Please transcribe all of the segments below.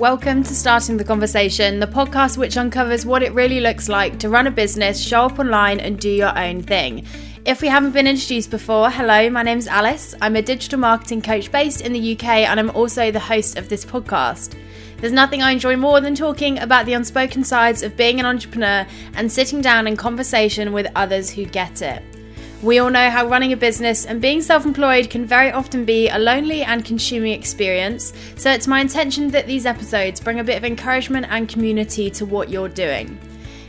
Welcome to Starting the Conversation, the podcast which uncovers what it really looks like to run a business, show up online, and do your own thing. If we haven't been introduced before, hello, my name's Alice. I'm a digital marketing coach based in the UK, and I'm also the host of this podcast. There's nothing I enjoy more than talking about the unspoken sides of being an entrepreneur and sitting down in conversation with others who get it. We all know how running a business and being self employed can very often be a lonely and consuming experience, so it's my intention that these episodes bring a bit of encouragement and community to what you're doing.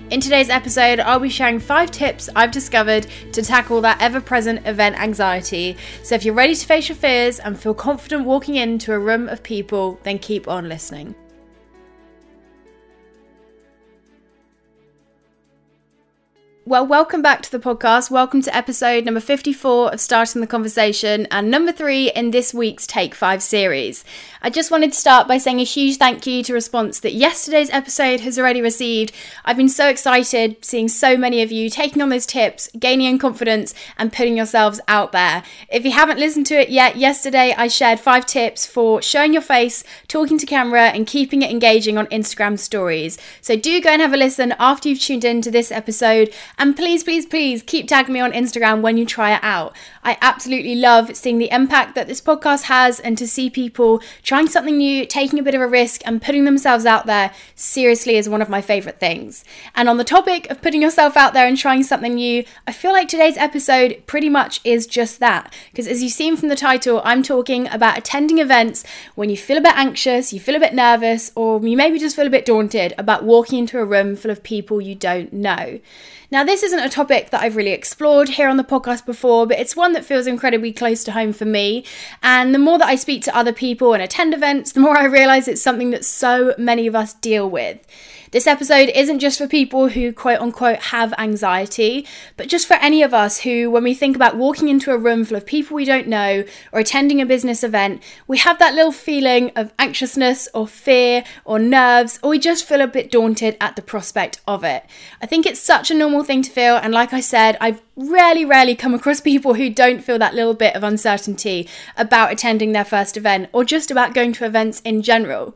In today's episode, I'll be sharing five tips I've discovered to tackle that ever present event anxiety. So if you're ready to face your fears and feel confident walking into a room of people, then keep on listening. Well, welcome back to the podcast. Welcome to episode number 54 of Starting the Conversation and number three in this week's Take Five series. I just wanted to start by saying a huge thank you to response that yesterday's episode has already received. I've been so excited seeing so many of you taking on those tips, gaining in confidence, and putting yourselves out there. If you haven't listened to it yet, yesterday I shared five tips for showing your face, talking to camera, and keeping it engaging on Instagram stories. So do go and have a listen after you've tuned in to this episode and please, please, please keep tagging me on Instagram when you try it out. I absolutely love seeing the impact that this podcast has and to see people trying something new, taking a bit of a risk, and putting themselves out there seriously is one of my favorite things. And on the topic of putting yourself out there and trying something new, I feel like today's episode pretty much is just that. Because as you've seen from the title, I'm talking about attending events when you feel a bit anxious, you feel a bit nervous, or you maybe just feel a bit daunted about walking into a room full of people you don't know. Now, this isn't a topic that I've really explored here on the podcast before, but it's one that feels incredibly close to home for me. And the more that I speak to other people and attend events, the more I realize it's something that so many of us deal with. This episode isn't just for people who quote unquote have anxiety, but just for any of us who, when we think about walking into a room full of people we don't know or attending a business event, we have that little feeling of anxiousness or fear or nerves, or we just feel a bit daunted at the prospect of it. I think it's such a normal thing to feel, and like I said, I've rarely, rarely come across people who don't feel that little bit of uncertainty about attending their first event or just about going to events in general.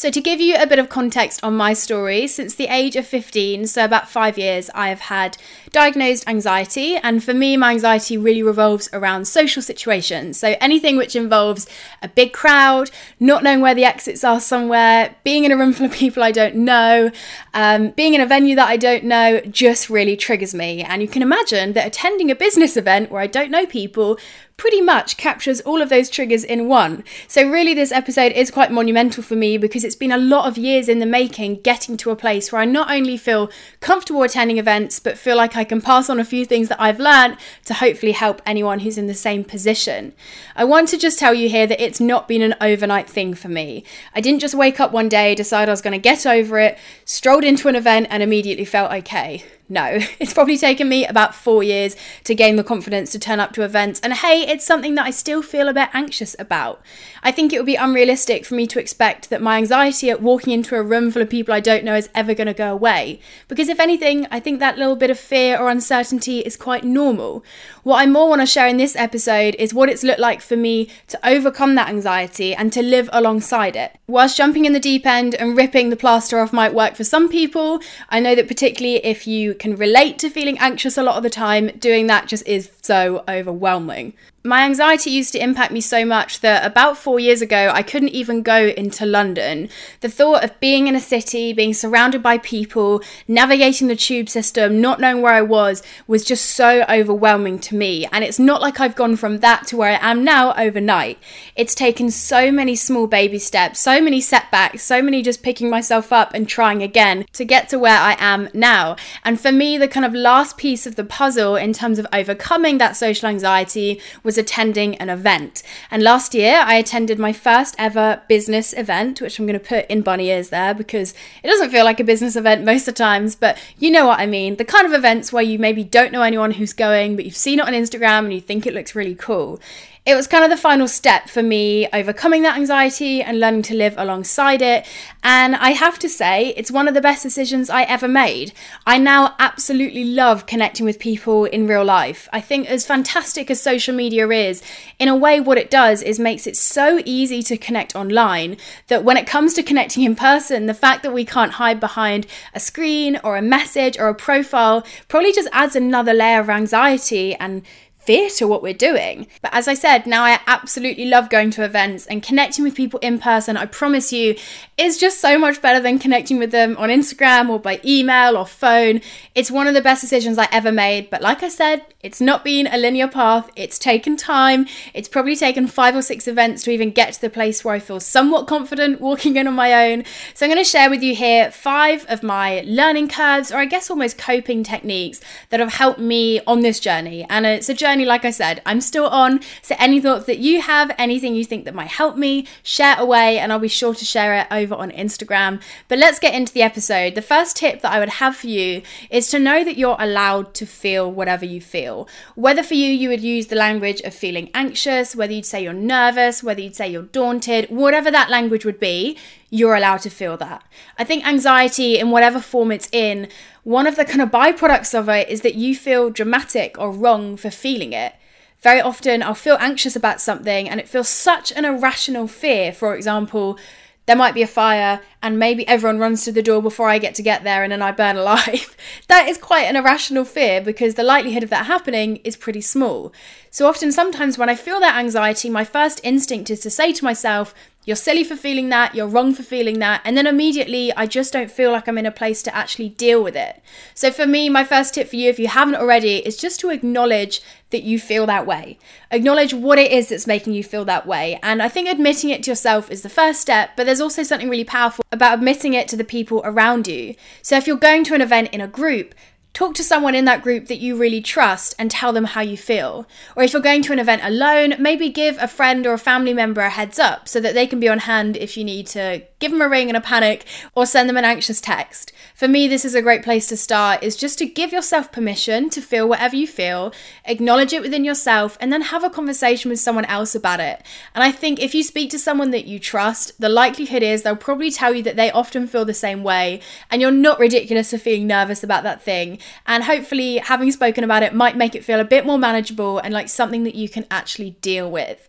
So, to give you a bit of context on my story, since the age of 15, so about five years, I have had diagnosed anxiety. And for me, my anxiety really revolves around social situations. So, anything which involves a big crowd, not knowing where the exits are somewhere, being in a room full of people I don't know, um, being in a venue that I don't know just really triggers me. And you can imagine that attending a business event where I don't know people pretty much captures all of those triggers in one. So, really, this episode is quite monumental for me because it's been a lot of years in the making getting to a place where I not only feel comfortable attending events, but feel like I can pass on a few things that I've learned to hopefully help anyone who's in the same position. I want to just tell you here that it's not been an overnight thing for me. I didn't just wake up one day, decide I was going to get over it, strolled into an event, and immediately felt okay. No, it's probably taken me about four years to gain the confidence to turn up to events, and hey, it's something that I still feel a bit anxious about. I think it would be unrealistic for me to expect that my anxiety at walking into a room full of people I don't know is ever going to go away, because if anything, I think that little bit of fear or uncertainty is quite normal. What I more want to share in this episode is what it's looked like for me to overcome that anxiety and to live alongside it. Whilst jumping in the deep end and ripping the plaster off might work for some people, I know that particularly if you can relate to feeling anxious a lot of the time, doing that just is so overwhelming. My anxiety used to impact me so much that about four years ago, I couldn't even go into London. The thought of being in a city, being surrounded by people, navigating the tube system, not knowing where I was, was just so overwhelming to me. And it's not like I've gone from that to where I am now overnight. It's taken so many small baby steps, so many setbacks, so many just picking myself up and trying again to get to where I am now. And for me, the kind of last piece of the puzzle in terms of overcoming that social anxiety was attending an event. And last year, I attended my first ever business event, which I'm going to put in bunny ears there because it doesn't feel like a business event most of the times, but you know what I mean. The kind of events where you maybe don't know anyone who's going, but you've seen it on Instagram and you think it looks really cool. It was kind of the final step for me overcoming that anxiety and learning to live alongside it. And I have to say, it's one of the best decisions I ever made. I now absolutely love connecting with people in real life. I think, as fantastic as social media is, in a way, what it does is makes it so easy to connect online that when it comes to connecting in person, the fact that we can't hide behind a screen or a message or a profile probably just adds another layer of anxiety and fear to what we're doing. But as I said, now I absolutely love going to events and connecting with people in person. I promise you, is just so much better than connecting with them on Instagram or by email or phone. It's one of the best decisions I ever made. But like I said, it's not been a linear path. It's taken time. It's probably taken five or six events to even get to the place where I feel somewhat confident walking in on my own. So I'm going to share with you here five of my learning curves, or I guess almost coping techniques that have helped me on this journey. And it's a journey, like I said, I'm still on. So any thoughts that you have, anything you think that might help me, share away, and I'll be sure to share it over on Instagram. But let's get into the episode. The first tip that I would have for you is to know that you're allowed to feel whatever you feel. Whether for you, you would use the language of feeling anxious, whether you'd say you're nervous, whether you'd say you're daunted, whatever that language would be, you're allowed to feel that. I think anxiety, in whatever form it's in, one of the kind of byproducts of it is that you feel dramatic or wrong for feeling it. Very often, I'll feel anxious about something and it feels such an irrational fear. For example, there might be a fire and maybe everyone runs to the door before I get to get there and then I burn alive. that is quite an irrational fear because the likelihood of that happening is pretty small. So often, sometimes when I feel that anxiety, my first instinct is to say to myself, you're silly for feeling that, you're wrong for feeling that, and then immediately I just don't feel like I'm in a place to actually deal with it. So, for me, my first tip for you, if you haven't already, is just to acknowledge that you feel that way. Acknowledge what it is that's making you feel that way. And I think admitting it to yourself is the first step, but there's also something really powerful about admitting it to the people around you. So, if you're going to an event in a group, Talk to someone in that group that you really trust and tell them how you feel. Or if you're going to an event alone, maybe give a friend or a family member a heads up so that they can be on hand if you need to give them a ring in a panic or send them an anxious text. For me, this is a great place to start is just to give yourself permission to feel whatever you feel, acknowledge it within yourself and then have a conversation with someone else about it. And I think if you speak to someone that you trust, the likelihood is they'll probably tell you that they often feel the same way and you're not ridiculous for feeling nervous about that thing and hopefully, having spoken about it might make it feel a bit more manageable and like something that you can actually deal with.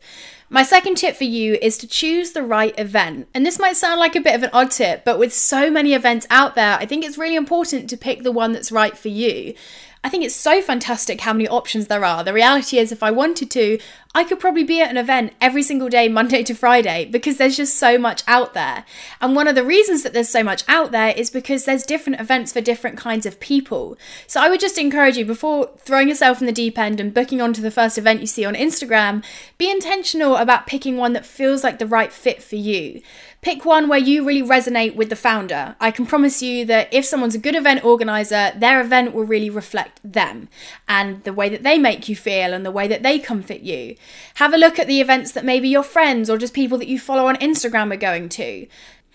My second tip for you is to choose the right event. And this might sound like a bit of an odd tip, but with so many events out there, I think it's really important to pick the one that's right for you. I think it's so fantastic how many options there are. The reality is, if I wanted to, I could probably be at an event every single day, Monday to Friday, because there's just so much out there. And one of the reasons that there's so much out there is because there's different events for different kinds of people. So I would just encourage you before throwing yourself in the deep end and booking onto the first event you see on Instagram, be intentional about picking one that feels like the right fit for you. Pick one where you really resonate with the founder. I can promise you that if someone's a good event organizer, their event will really reflect them and the way that they make you feel and the way that they comfort you. Have a look at the events that maybe your friends or just people that you follow on Instagram are going to.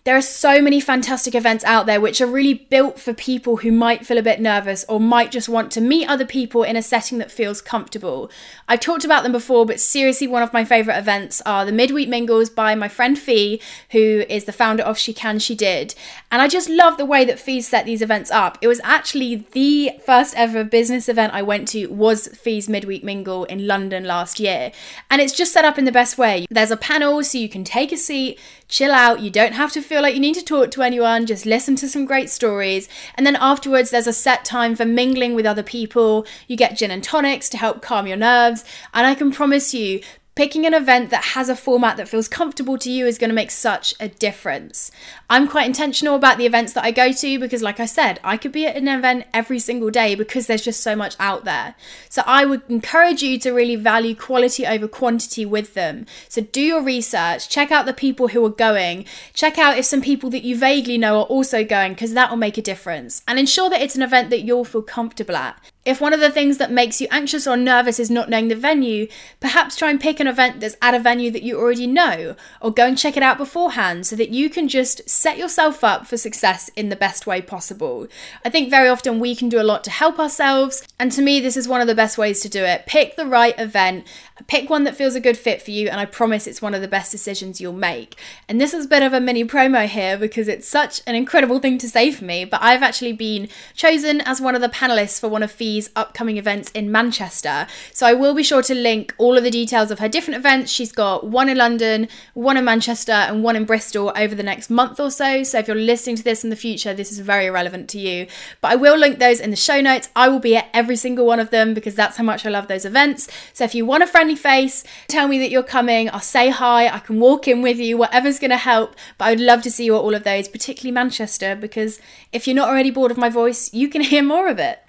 There are so many fantastic events out there which are really built for people who might feel a bit nervous or might just want to meet other people in a setting that feels comfortable. I've talked about them before, but seriously, one of my favourite events are the Midweek Mingles by my friend Fee, who is the founder of She Can, She Did. And I just love the way that Fee set these events up. It was actually the first ever business event I went to was Fee's Midweek Mingle in London last year. And it's just set up in the best way. There's a panel so you can take a seat, chill out, you don't have to feel like you need to talk to anyone, just listen to some great stories. And then afterwards, there's a set time for mingling with other people. You get gin and tonics to help calm your nerves. And I can promise you, Picking an event that has a format that feels comfortable to you is going to make such a difference. I'm quite intentional about the events that I go to because, like I said, I could be at an event every single day because there's just so much out there. So I would encourage you to really value quality over quantity with them. So do your research, check out the people who are going, check out if some people that you vaguely know are also going because that will make a difference, and ensure that it's an event that you'll feel comfortable at. If one of the things that makes you anxious or nervous is not knowing the venue, perhaps try and pick an event that's at a venue that you already know, or go and check it out beforehand so that you can just set yourself up for success in the best way possible. I think very often we can do a lot to help ourselves, and to me, this is one of the best ways to do it. Pick the right event, pick one that feels a good fit for you, and I promise it's one of the best decisions you'll make. And this is a bit of a mini promo here because it's such an incredible thing to say for me, but I've actually been chosen as one of the panelists for one of Fee's upcoming events in Manchester. So I will be sure to link all of the details of her different events. She's got one in London, one in Manchester, and one in Bristol over the next month or so. So if you're listening to this in the future, this is very relevant to you. But I will link those in the show notes. I will be at every single one of them because that's how much I love those events. So if you want a friendly face, tell me that you're coming. I'll say hi. I can walk in with you, whatever's going to help. But I would love to see you at all of those, particularly Manchester, because if you're not already bored of my voice, you can hear more of it.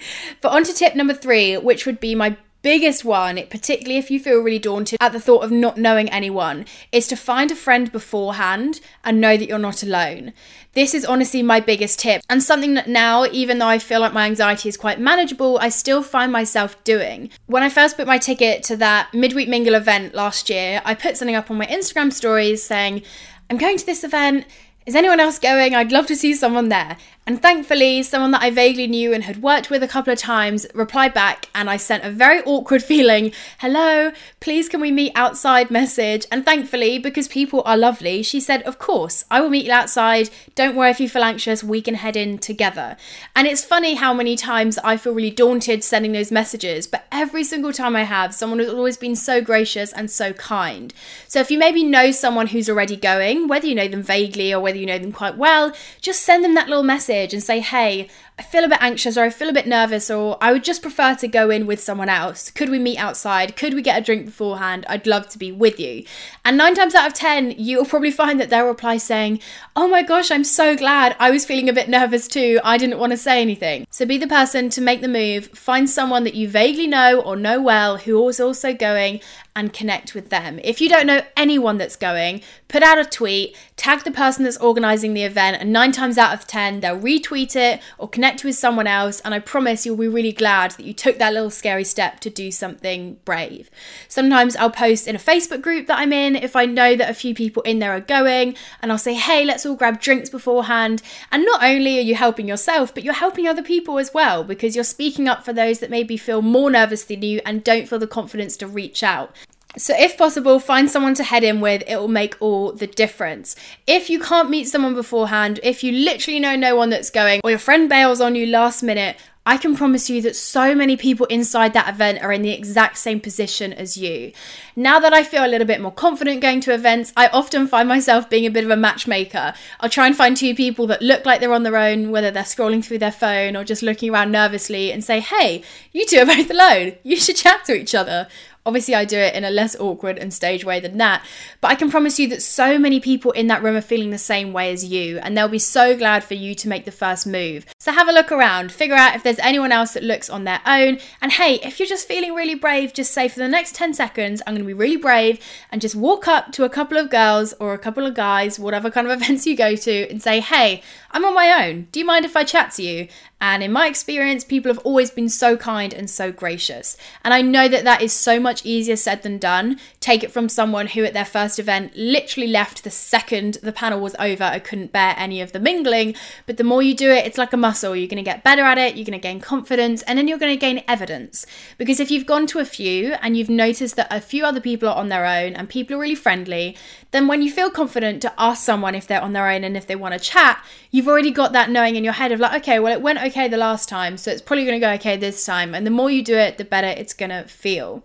But on to tip number three, which would be my biggest one, particularly if you feel really daunted at the thought of not knowing anyone, is to find a friend beforehand and know that you're not alone. This is honestly my biggest tip, and something that now, even though I feel like my anxiety is quite manageable, I still find myself doing. When I first booked my ticket to that midweek mingle event last year, I put something up on my Instagram stories saying, I'm going to this event. Is anyone else going? I'd love to see someone there. And thankfully, someone that I vaguely knew and had worked with a couple of times replied back, and I sent a very awkward feeling, hello, please can we meet outside message. And thankfully, because people are lovely, she said, of course, I will meet you outside. Don't worry if you feel anxious, we can head in together. And it's funny how many times I feel really daunted sending those messages, but every single time I have, someone has always been so gracious and so kind. So if you maybe know someone who's already going, whether you know them vaguely or whether you know them quite well, just send them that little message message and say, hey, I feel a bit anxious or I feel a bit nervous or I would just prefer to go in with someone else. Could we meet outside? Could we get a drink beforehand? I'd love to be with you. And nine times out of 10, you'll probably find that they'll reply saying, Oh my gosh, I'm so glad. I was feeling a bit nervous too. I didn't want to say anything. So be the person to make the move. Find someone that you vaguely know or know well who is also going and connect with them. If you don't know anyone that's going, put out a tweet, tag the person that's organizing the event, and nine times out of 10, they'll retweet it or connect with someone else, and I promise you'll be really glad that you took that little scary step to do something brave. Sometimes I'll post in a Facebook group that I'm in if I know that a few people in there are going, and I'll say, hey, let's all grab drinks beforehand. And not only are you helping yourself, but you're helping other people as well because you're speaking up for those that maybe feel more nervous than you and don't feel the confidence to reach out. So, if possible, find someone to head in with. It will make all the difference. If you can't meet someone beforehand, if you literally know no one that's going, or your friend bails on you last minute, I can promise you that so many people inside that event are in the exact same position as you. Now that I feel a little bit more confident going to events, I often find myself being a bit of a matchmaker. I'll try and find two people that look like they're on their own, whether they're scrolling through their phone or just looking around nervously, and say, hey, you two are both alone. You should chat to each other. Obviously, I do it in a less awkward and stage way than that, but I can promise you that so many people in that room are feeling the same way as you, and they'll be so glad for you to make the first move. So have a look around, figure out if there's anyone else that looks on their own, and hey, if you're just feeling really brave, just say for the next 10 seconds, I'm gonna be really brave, and just walk up to a couple of girls or a couple of guys, whatever kind of events you go to, and say, hey, I'm on my own. Do you mind if I chat to you? And in my experience, people have always been so kind and so gracious. And I know that that is so much easier said than done. Take it from someone who, at their first event, literally left the second the panel was over. I couldn't bear any of the mingling. But the more you do it, it's like a muscle. You're going to get better at it, you're going to gain confidence, and then you're going to gain evidence. Because if you've gone to a few and you've noticed that a few other people are on their own and people are really friendly, then when you feel confident to ask someone if they're on their own and if they want to chat, you've already got that knowing in your head of like, okay, well, it went okay the last time, so it's probably going to go okay this time. And the more you do it, the better it's going to feel.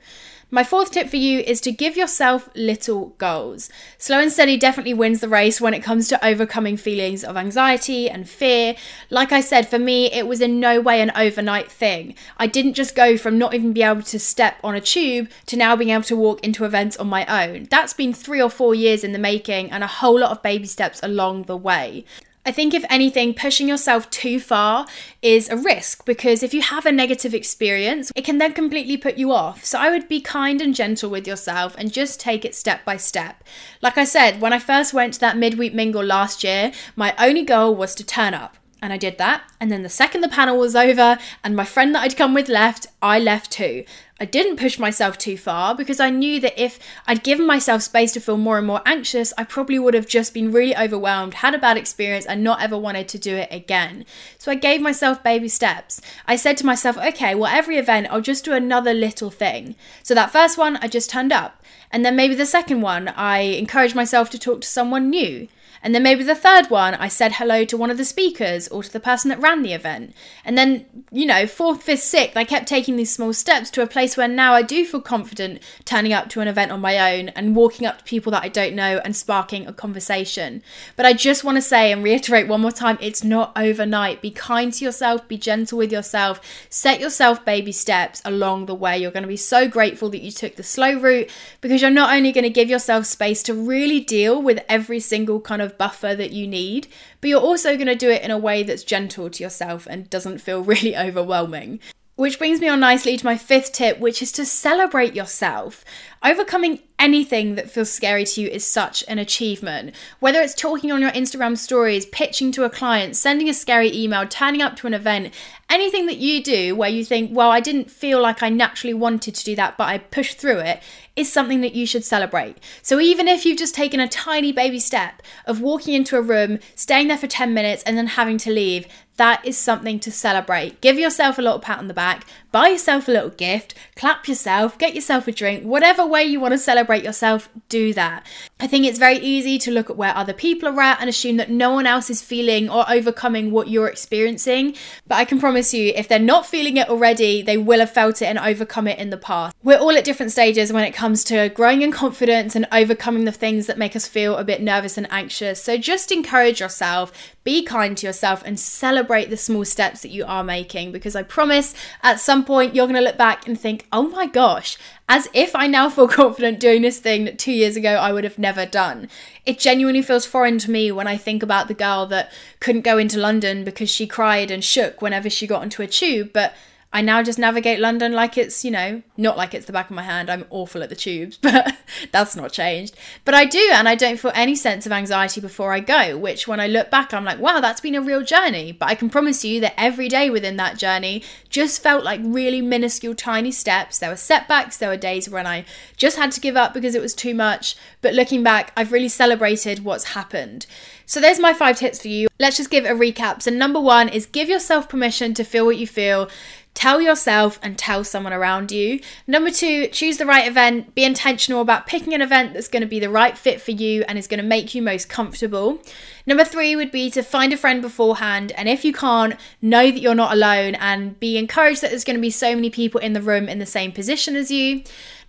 My fourth tip for you is to give yourself little goals. Slow and steady definitely wins the race when it comes to overcoming feelings of anxiety and fear. Like I said, for me, it was in no way an overnight thing. I didn't just go from not even being able to step on a tube to now being able to walk into events on my own. That's been three or four years in the making and a whole lot of baby steps along the way. I think, if anything, pushing yourself too far is a risk because if you have a negative experience, it can then completely put you off. So, I would be kind and gentle with yourself and just take it step by step. Like I said, when I first went to that midweek mingle last year, my only goal was to turn up. And I did that. And then the second the panel was over and my friend that I'd come with left, I left too. I didn't push myself too far because I knew that if I'd given myself space to feel more and more anxious, I probably would have just been really overwhelmed, had a bad experience, and not ever wanted to do it again. So I gave myself baby steps. I said to myself, okay, well, every event, I'll just do another little thing. So that first one, I just turned up. And then maybe the second one, I encouraged myself to talk to someone new. And then maybe the third one, I said hello to one of the speakers or to the person that ran the event. And then, you know, fourth, fifth, sixth, I kept taking these small steps to a place where now I do feel confident turning up to an event on my own and walking up to people that I don't know and sparking a conversation. But I just want to say and reiterate one more time it's not overnight. Be kind to yourself, be gentle with yourself, set yourself baby steps along the way. You're going to be so grateful that you took the slow route because you're not only going to give yourself space to really deal with every single kind of buffer that you need, but you're also going to do it in a way that's gentle to yourself and doesn't feel really overwhelming. Which brings me on nicely to my fifth tip, which is to celebrate yourself. Overcoming anything that feels scary to you is such an achievement. Whether it's talking on your Instagram stories, pitching to a client, sending a scary email, turning up to an event, anything that you do where you think, well, I didn't feel like I naturally wanted to do that, but I pushed through it, is something that you should celebrate. So even if you've just taken a tiny baby step of walking into a room, staying there for 10 minutes, and then having to leave, that is something to celebrate. Give yourself a little pat on the back, buy yourself a little gift, clap yourself, get yourself a drink, whatever way you want to celebrate yourself, do that. I think it's very easy to look at where other people are at and assume that no one else is feeling or overcoming what you're experiencing. But I can promise you, if they're not feeling it already, they will have felt it and overcome it in the past. We're all at different stages when it comes to growing in confidence and overcoming the things that make us feel a bit nervous and anxious. So just encourage yourself, be kind to yourself, and celebrate the small steps that you are making because I promise at some point you're going to look back and think, oh my gosh, as if I now feel confident doing this thing that two years ago I would have never done. It genuinely feels foreign to me when I think about the girl that couldn't go into London because she cried and shook whenever she got onto a tube, but I now just navigate London like it's, you know, not like it's the back of my hand. I'm awful at the tubes, but that's not changed. But I do, and I don't feel any sense of anxiety before I go, which when I look back, I'm like, wow, that's been a real journey. But I can promise you that every day within that journey just felt like really minuscule, tiny steps. There were setbacks, there were days when I just had to give up because it was too much. But looking back, I've really celebrated what's happened. So there's my five tips for you. Let's just give a recap. So, number one is give yourself permission to feel what you feel. Tell yourself and tell someone around you. Number two, choose the right event. Be intentional about picking an event that's going to be the right fit for you and is going to make you most comfortable. Number three would be to find a friend beforehand. And if you can't, know that you're not alone and be encouraged that there's going to be so many people in the room in the same position as you.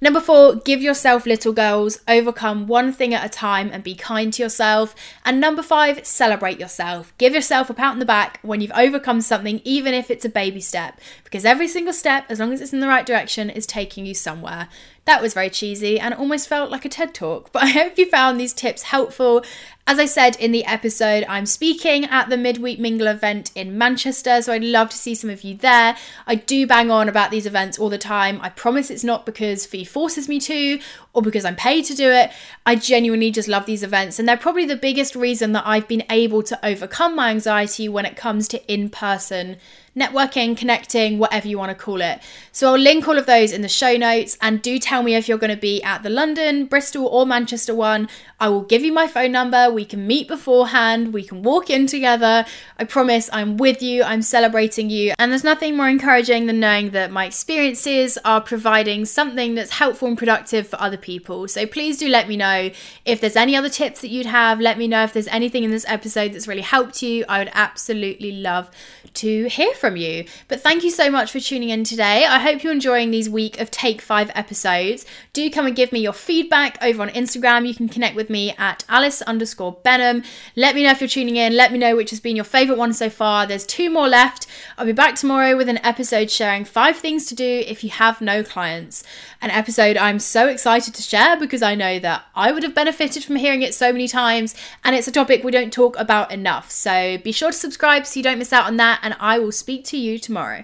Number four, give yourself little goals, overcome one thing at a time and be kind to yourself. And number five, celebrate yourself. Give yourself a pat on the back when you've overcome something, even if it's a baby step, because every single step, as long as it's in the right direction, is taking you somewhere. That was very cheesy and almost felt like a TED talk, but I hope you found these tips helpful. As I said in the episode, I'm speaking at the Midweek Mingle event in Manchester, so I'd love to see some of you there. I do bang on about these events all the time. I promise it's not because Fee forces me to or because I'm paid to do it. I genuinely just love these events, and they're probably the biggest reason that I've been able to overcome my anxiety when it comes to in person networking, connecting, whatever you want to call it. So I'll link all of those in the show notes and do tell me if you're going to be at the London, Bristol, or Manchester one. I will give you my phone number. We can meet beforehand. We can walk in together. I promise I'm with you. I'm celebrating you. And there's nothing more encouraging than knowing that my experiences are providing something that's helpful and productive for other people. So please do let me know if there's any other tips that you'd have. Let me know if there's anything in this episode that's really helped you. I would absolutely love to hear from you. But thank you so much for tuning in today. I hope you're enjoying these week of Take 5 episodes. Do come and give me your feedback over on Instagram. You can connect with me at Alice underscore Benham. Let me know if you're tuning in. Let me know which has been your favourite one so far. There's two more left. I'll be back tomorrow with an episode sharing five things to do if you have no clients. An episode I'm so excited to share because I know that I would have benefited from hearing it so many times and it's a topic we don't talk about enough. So be sure to subscribe so you don't miss out on that and I will speak to you tomorrow.